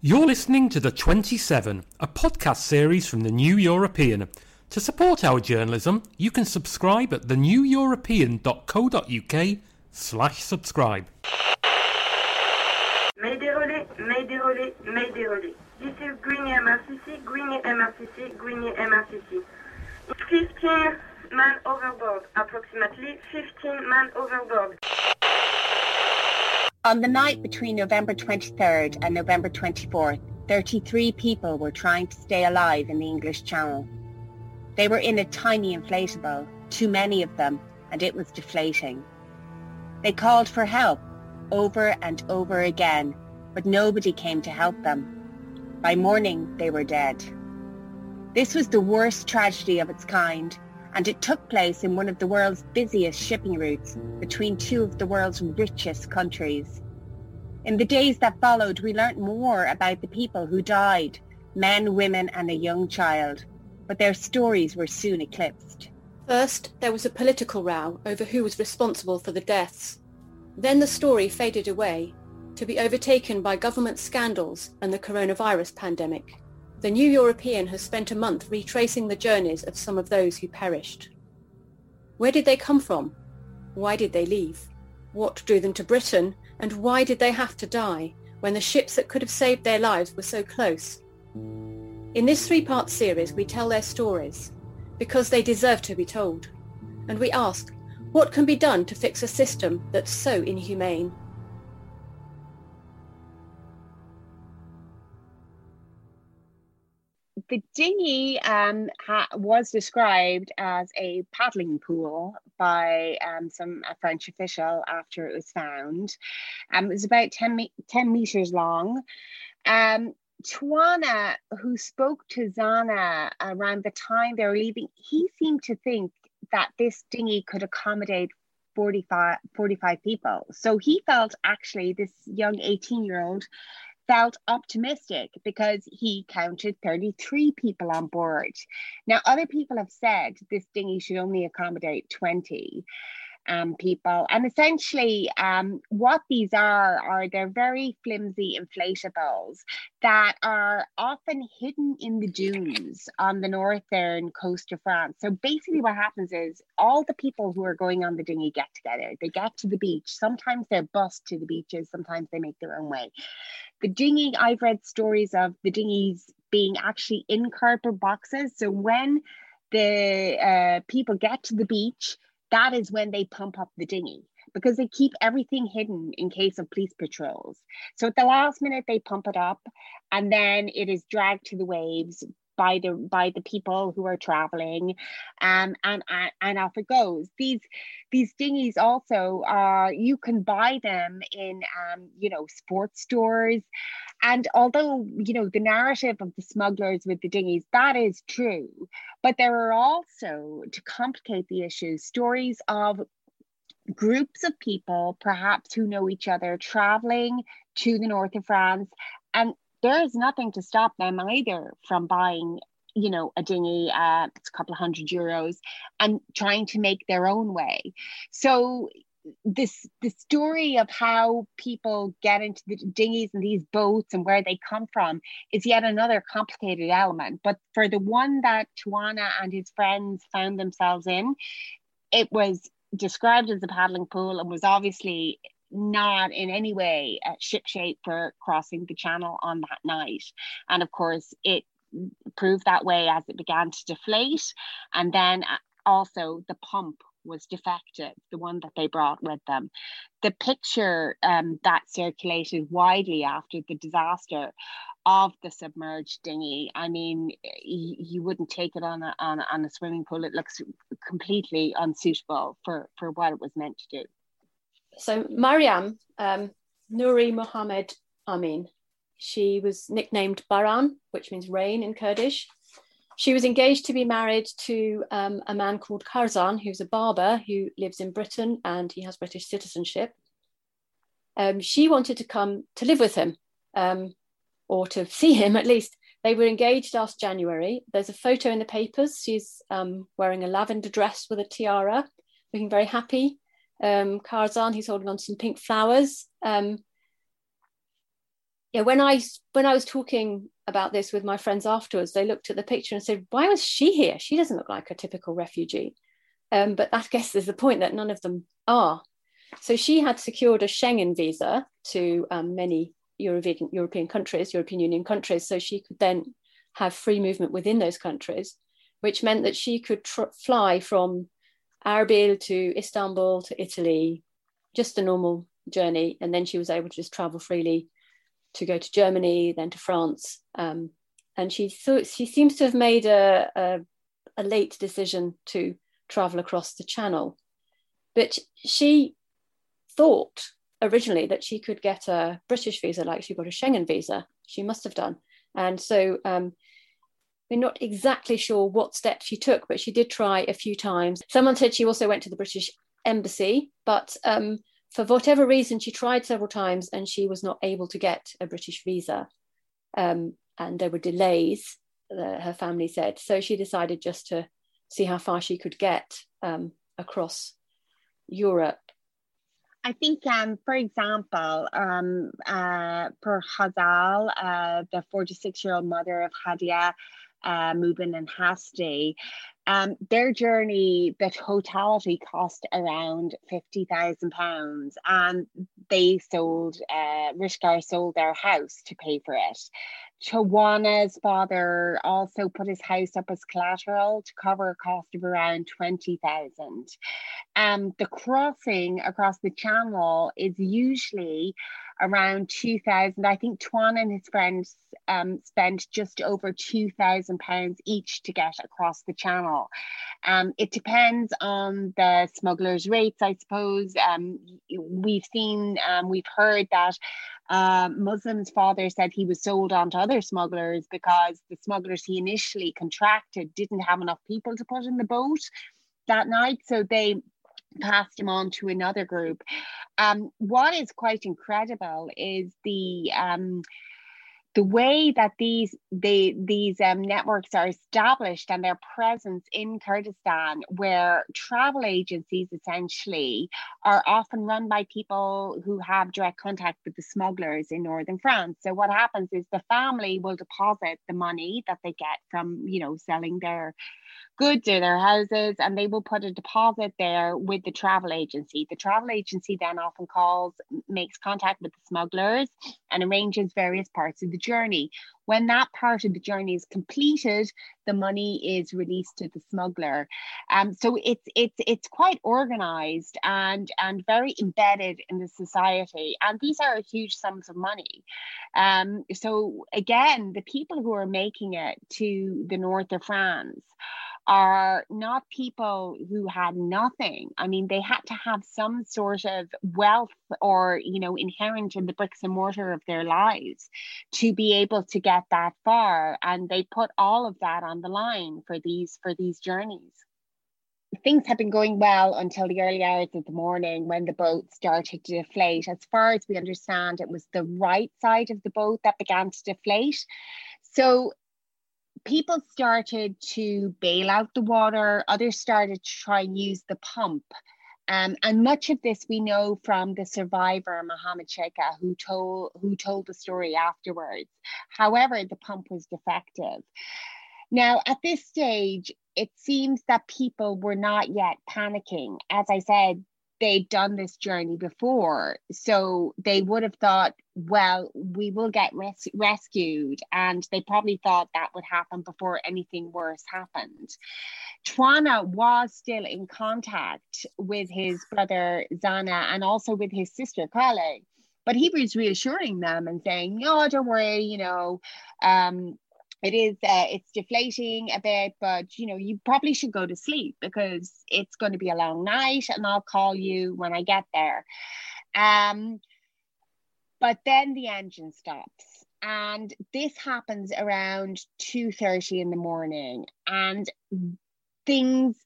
You're listening to The 27, a podcast series from The New European. To support our journalism, you can subscribe at theneweuropean.co.uk slash subscribe. Mayday relais, Mayday relais, Mayday relais. This is Gris-Nez MRCC, Gris-Nez MRCC, Gris-Nez MRCC. 15 man overboard, approximately 15 man overboard. On the night between November 23rd and November 24th, 33 people were trying to stay alive in the English Channel. They were in a tiny inflatable, too many of them, and it was deflating. They called for help over and over again, but nobody came to help them. By morning, they were dead. This was the worst tragedy of its kind, and it took place in one of the world's busiest shipping routes between two of the world's richest countries. In the days that followed, we learnt more about the people who died, men, women and a young child, but their stories were soon eclipsed. First, there was a political row over who was responsible for the deaths. Then the story faded away, to be overtaken by government scandals and the coronavirus pandemic. The New European has spent a month retracing the journeys of some of those who perished. Where did they come from? Why did they leave? What drew them to Britain? And why did they have to die when the ships that could have saved their lives were so close? In this three-part series, we tell their stories because they deserve to be told. And we ask, what can be done to fix a system that's so inhumane? The dinghy um, ha- was described as a paddling pool by um, some a French official after it was found. Um, it was about 10, me- 10 meters long. Um, Twana, who spoke to Zana around the time they were leaving, he seemed to think that this dinghy could accommodate 45, 45 people. So he felt actually this young 18 year old felt optimistic because he counted 33 people on board. Now, other people have said this dinghy should only accommodate 20 um, people. And essentially, um, what these are, are they're very flimsy inflatables that are often hidden in the dunes on the northern coast of France. So basically, what happens is all the people who are going on the dinghy get together, they get to the beach. Sometimes they're bussed to the beaches, sometimes they make their own way. The dinghy, I've read stories of the dinghies being actually in cardboard boxes. So when the uh, people get to the beach, that is when they pump up the dinghy because they keep everything hidden in case of police patrols. So at the last minute, they pump it up and then it is dragged to the waves by the by the people who are traveling um, and, and and off it goes. These these dinghies also uh you can buy them in um you know sports stores. And although you know the narrative of the smugglers with the dinghies that is true but there are also to complicate the issue stories of groups of people perhaps who know each other traveling to the north of france and there is nothing to stop them either from buying you know a dinghy uh, it's a couple of hundred euros and trying to make their own way so this the story of how people get into the dinghies and these boats and where they come from is yet another complicated element. But for the one that Twana and his friends found themselves in, it was described as a paddling pool and was obviously not in any way uh, ship shape for crossing the channel on that night. And of course, it proved that way as it began to deflate. And then uh, also the pump was defective, the one that they brought with them. The picture um, that circulated widely after the disaster of the submerged dinghy. I mean, you, wouldn't take it on a, on, on a swimming pool. It looks completely unsuitable for, for what it was meant to do. So Mariam, um, Nuri Mohammed Amin, she was nicknamed Baran, which means rain in Kurdish. She was engaged to be married to um, a man called Karzan, who's a barber who lives in Britain and he has British citizenship. Um, she wanted to come to live with him um, or to see him at least. They were engaged last January. There's a photo in the papers. She's um, wearing a lavender dress with a tiara, looking very happy. Um, Karzan, he's holding on to some pink flowers. Um, yeah, when I when I was talking about this with my friends afterwards, they looked at the picture and said, "Why was she here? She doesn't look like a typical refugee." Um, but I guess is the point that none of them are. So she had secured a Schengen visa to um, many European European countries, European Union countries, so she could then have free movement within those countries, which meant that she could tr- fly from Erbil to Istanbul to Italy, just a normal journey, and then she was able to just travel freely to go to Germany, then to France. Um, and she thought she seems to have made a, a, a late decision to travel across the Channel, but she thought originally that she could get a British visa, like she got a Schengen visa. She must have done, and so um, we're not exactly sure what steps she took, but she did try a few times. Someone said she also went to the British embassy, but um, for whatever reason, she tried several times and she was not able to get a British visa. Um, and there were delays, uh, her family said. So she decided just to see how far she could get um, across Europe. I think, um, for example, um, uh, for Hazal, uh, the 46 year old mother of Hadia, uh, Mubin and Hasti, um, their journey, the totality cost around fifty thousand pounds, and they sold. Uh, Rishgar sold their house to pay for it. Twana's father also put his house up as collateral to cover a cost of around twenty thousand. Um, the crossing across the channel is usually around 2000 i think Twana and his friends um, spent just over 2000 pounds each to get across the channel. Um, it depends on the smugglers rates i suppose. Um, we've seen um, we've heard that uh, Muslim's father said he was sold on to other smugglers because the smugglers he initially contracted didn't have enough people to put in the boat that night. So they passed him on to another group. Um, what is quite incredible is the um, the way that these these um, networks are established and their presence in Kurdistan, where travel agencies essentially are often run by people who have direct contact with the smugglers in northern France. So what happens is the family will deposit the money that they get from you know selling their goods or their houses and they will put a deposit there with the travel agency. The travel agency then often calls, makes contact with the smugglers and arranges various parts of the journey. When that part of the journey is completed, the money is released to the smuggler. Um, so it's it's it's quite organized and and very embedded in the society. And these are huge sums of money. Um, so again, the people who are making it to the north of France are not people who had nothing. I mean, they had to have some sort of wealth or, you know, inherent in the bricks and mortar of their lives to be able to get that far. And they put all of that on the line for these for these journeys. Things had been going well until the early hours of the morning when the boat started to deflate. As far as we understand, it was the right side of the boat that began to deflate. So people started to bail out the water, others started to try and use the pump. Um, and much of this we know from the survivor Mohammed Sheikha, who told who told the story afterwards. However, the pump was defective. Now, at this stage, it seems that people were not yet panicking. As I said, they'd done this journey before. So they would have thought, well, we will get res- rescued. And they probably thought that would happen before anything worse happened. Twana was still in contact with his brother Zana and also with his sister Kale. But he was reassuring them and saying, no, don't worry, you know, um, it is uh, it's deflating a bit but you know you probably should go to sleep because it's going to be a long night and i'll call you when i get there. Um but then the engine stops and this happens around 2.30 in the morning and things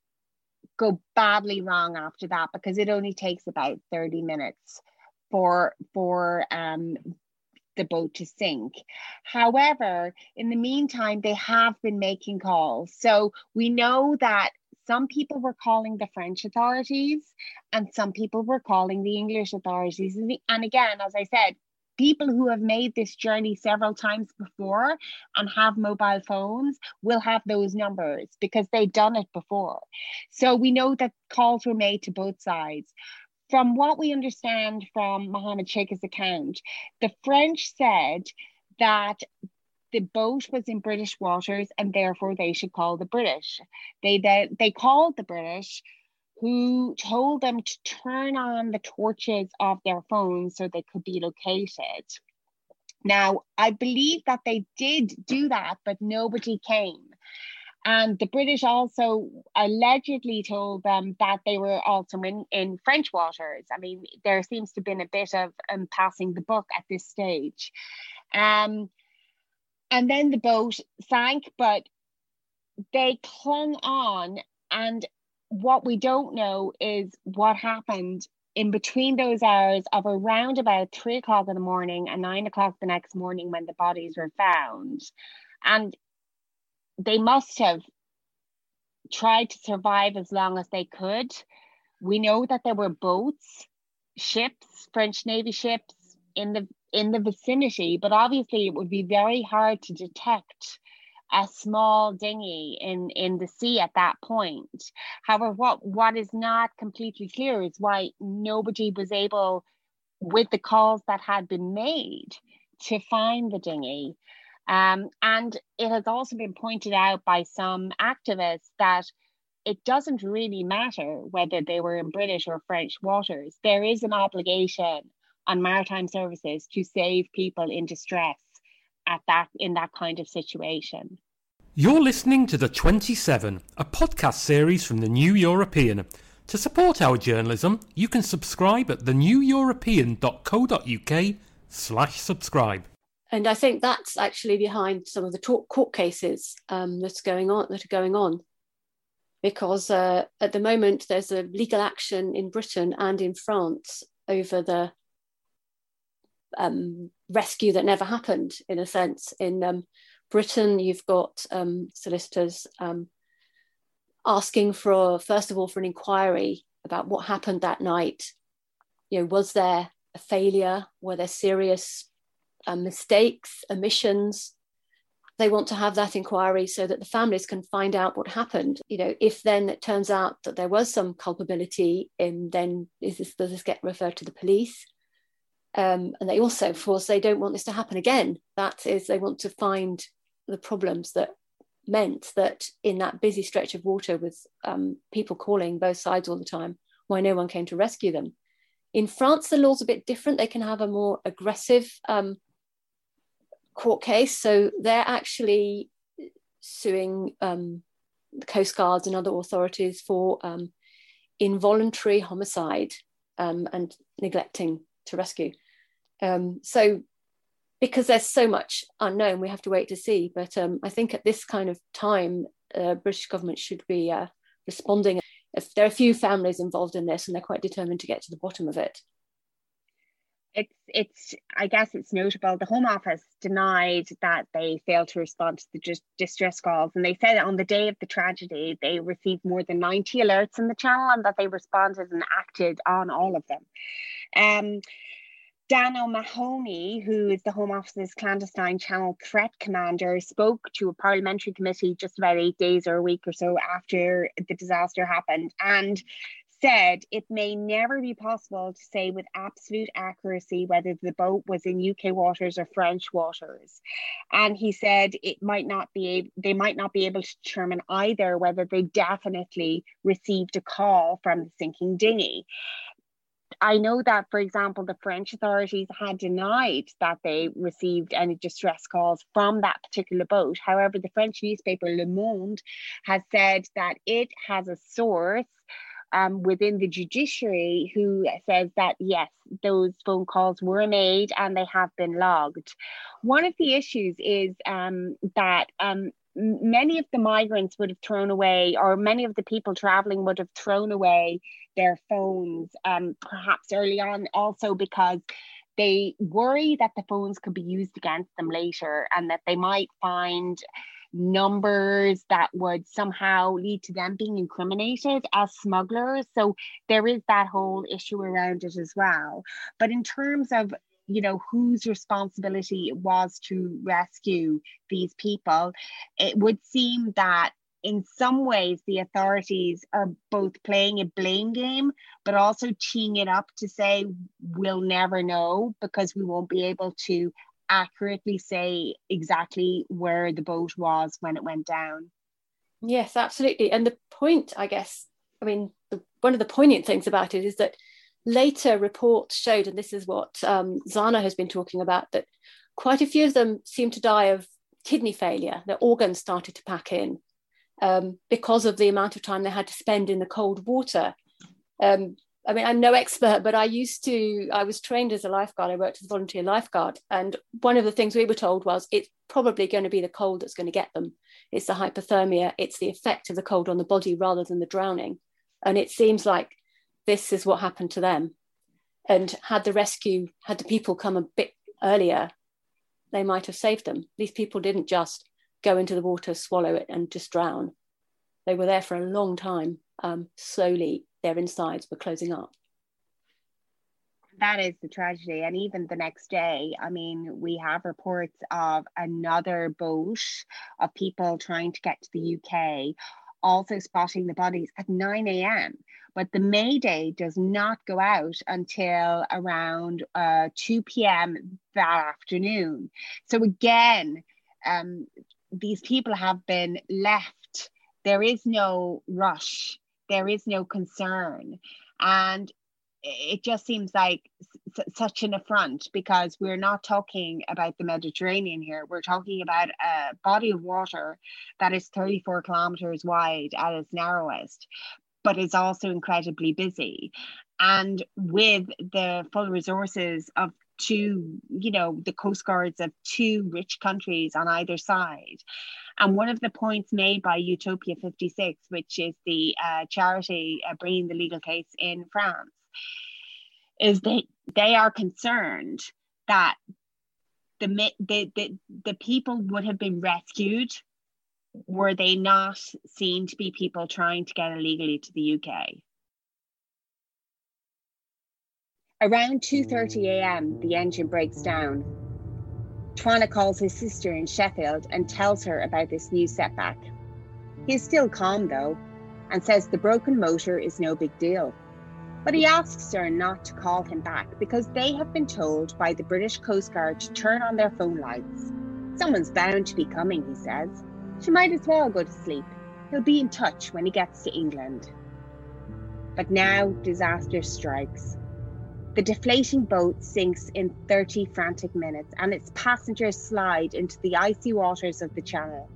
go badly wrong after that because it only takes about 30 minutes for for um the boat to sink. However, in the meantime, they have been making calls. So we know that some people were calling the French authorities and some people were calling the English authorities. And again, as I said, people who have made this journey several times before and have mobile phones will have those numbers because they've done it before. So we know that calls were made to both sides from what we understand from Mohammed Sheikha's account, the French said that the boat was in British waters and therefore they should call the British. They they, they called the British who told them to turn on the torches of their phones so they could be located. Now, I believe that they did do that, but nobody came. And the British also allegedly told them that they were also in, in French waters. I mean, there seems to have been a bit of um, passing the book at this stage. Um, and then the boat sank, but they clung on. And what we don't know is what happened in between those hours of around about three o'clock in the morning and nine o'clock the next morning when the bodies were found. And they must have tried to survive as long as they could. We know that there were boats, ships, French Navy ships in the in the vicinity, but obviously it would be very hard to detect a small dinghy in in the sea at that point. However, what what is not completely clear is why nobody was able, with the calls that had been made, to find the dinghy. Um, and it has also been pointed out by some activists that it doesn't really matter whether they were in British or French waters. There is an obligation on maritime services to save people in distress at that in that kind of situation. You're listening to The 27, a podcast series from the New European. To support our journalism, you can subscribe at theneweuropean.co.uk slash subscribe and I think that's actually behind some of the court cases um, that's going on that are going on, because uh, at the moment there's a legal action in Britain and in France over the um, rescue that never happened. In a sense, in um, Britain, you've got um, solicitors um, asking for first of all for an inquiry about what happened that night. You know, was there a failure? Were there serious um, mistakes, omissions. They want to have that inquiry so that the families can find out what happened. You know, if then it turns out that there was some culpability, in, then is this, does this get referred to the police? Um, and they also, of course, they don't want this to happen again. That is, they want to find the problems that meant that in that busy stretch of water with um, people calling both sides all the time, why no one came to rescue them. In France, the law's a bit different. They can have a more aggressive um, court case. So they're actually suing um, the Coast Guards and other authorities for um, involuntary homicide um, and neglecting to rescue. Um, so, because there's so much unknown, we have to wait to see. But um, I think at this kind of time, uh, British government should be uh, responding. If there are a few families involved in this, and they're quite determined to get to the bottom of it. It's it's i guess it's notable. The home office denied that they failed to respond to the distress calls and they said on the day of the tragedy they received more than 90 alerts in the channel and that they responded and acted on all of them. Um, Dan O'Mahony, who is the Home Office's clandestine channel threat commander, spoke to a parliamentary committee just about eight days or a week or so after the disaster happened and said it may never be possible to say with absolute accuracy whether the boat was in UK waters or French waters. And he said it might not be they might not be able to determine either whether they definitely received a call from the sinking dinghy. I know that, for example, the French authorities had denied that they received any distress calls from that particular boat. However, the French newspaper Le Monde has said that it has a source um, within the judiciary who says that yes, those phone calls were made and they have been logged. One of the issues is um, that um, many of the migrants would have thrown away, or many of the people traveling would have thrown away their phones, um, perhaps early on, also because they worry that the phones could be used against them later and that they might find numbers that would somehow lead to them being incriminated as smugglers. So there is that whole issue around it as well. But in terms of you know whose responsibility it was to rescue these people it would seem that in some ways the authorities are both playing a blame game but also teeing it up to say we'll never know because we won't be able to accurately say exactly where the boat was when it went down. Yes, absolutely. And the point, I guess, I mean, the, one of the poignant things about it is that later reports showed, and this is what um, Zana has been talking about, that quite a few of them seem to die of kidney failure. Their organs started to pack in um, because of the amount of time they had to spend in the cold water. Um, I mean, I'm no expert, but I used to, I was trained as a lifeguard. I worked as a volunteer lifeguard. And one of the things we were told was it's probably going to be the cold that's going to get them. It's the hypothermia, it's the effect of the cold on the body rather than the drowning. And it seems like this is what happened to them. And had the rescue, had the people come a bit earlier, they might have saved them. These people didn't just go into the water, swallow it, and just drown. They were there for a long time, um, slowly their insides were closing up. That is the tragedy. And even the next day, I mean, we have reports of another boat of people trying to get to the UK, also spotting the bodies at 9 a.m. But the Mayday does not go out until around uh, 2 p.m. that afternoon. So again, um, these people have been left. There is no rush there is no concern. And it just seems like such an affront because we're not talking about the Mediterranean here. We're talking about a body of water that is 34 kilometers wide at its narrowest, but is also incredibly busy. And with the full resources of two, you know, the coast guards of two rich countries on either side. And one of the points made by Utopia 56, which is the uh, charity uh, bringing the legal case in France, is that they are concerned that the, the, the, the people would have been rescued were they not seen to be people trying to get illegally to the UK. Around 2:30 a.m., the engine breaks down. Twana calls his sister in Sheffield and tells her about this new setback. He is still calm though and says the broken motor is no big deal. But he asks her not to call him back because they have been told by the British Coast Guard to turn on their phone lights. Someone's bound to be coming, he says. She might as well go to sleep. He'll be in touch when he gets to England. But now disaster strikes. The deflating boat sinks in 30 frantic minutes and its passengers slide into the icy waters of the channel.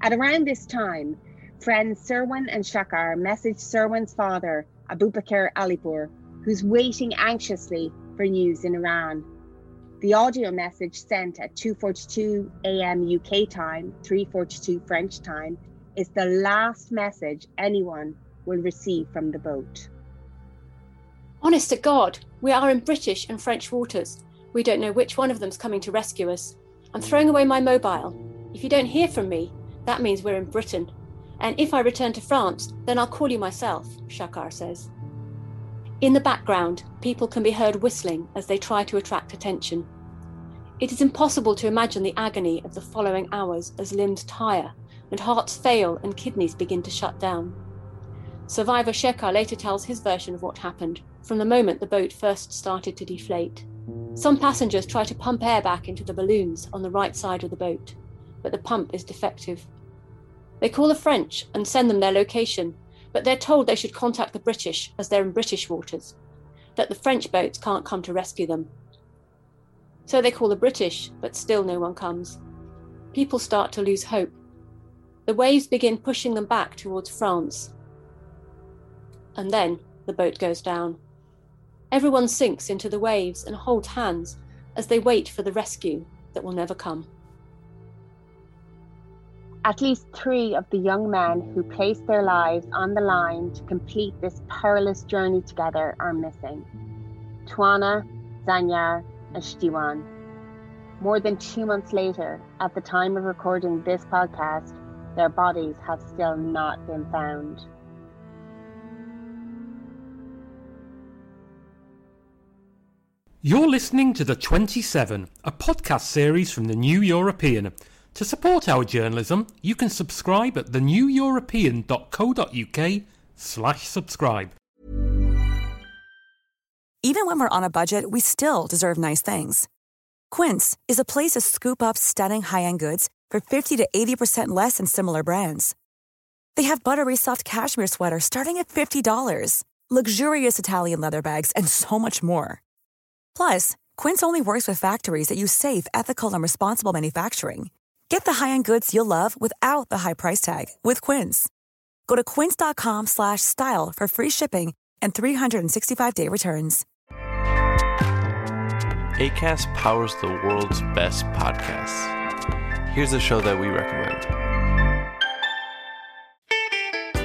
At around this time, friends Serwan and Shakar message Serwan's father, Abubakar Alipur, who's waiting anxiously for news in Iran. The audio message sent at 2:42 a.m. UK time, 3:42 French time, is the last message anyone will receive from the boat. Honest to God, we are in British and French waters. We don't know which one of them's coming to rescue us. I'm throwing away my mobile. If you don't hear from me, that means we're in Britain. And if I return to France, then I'll call you myself, Shakar says. In the background, people can be heard whistling as they try to attract attention. It is impossible to imagine the agony of the following hours as limbs tire and hearts fail and kidneys begin to shut down. Survivor Sheikha later tells his version of what happened from the moment the boat first started to deflate. Some passengers try to pump air back into the balloons on the right side of the boat, but the pump is defective. They call the French and send them their location, but they're told they should contact the British as they're in British waters, that the French boats can't come to rescue them. So they call the British, but still no one comes. People start to lose hope. The waves begin pushing them back towards France. And then the boat goes down. Everyone sinks into the waves and holds hands as they wait for the rescue that will never come. At least three of the young men who placed their lives on the line to complete this perilous journey together are missing Twana, Zanyar, and Shtiwan. More than two months later, at the time of recording this podcast, their bodies have still not been found. You're listening to The 27, a podcast series from The New European. To support our journalism, you can subscribe at theneweuropean.co.uk slash subscribe. Even when we're on a budget, we still deserve nice things. Quince is a place to scoop up stunning high-end goods for 50 to 80% less than similar brands. They have buttery soft cashmere sweaters starting at $50, luxurious Italian leather bags, and so much more. Plus, Quince only works with factories that use safe, ethical, and responsible manufacturing. Get the high-end goods you'll love without the high price tag with Quince. Go to quince.com/style for free shipping and 365-day returns. ACAST powers the world's best podcasts. Here's a show that we recommend.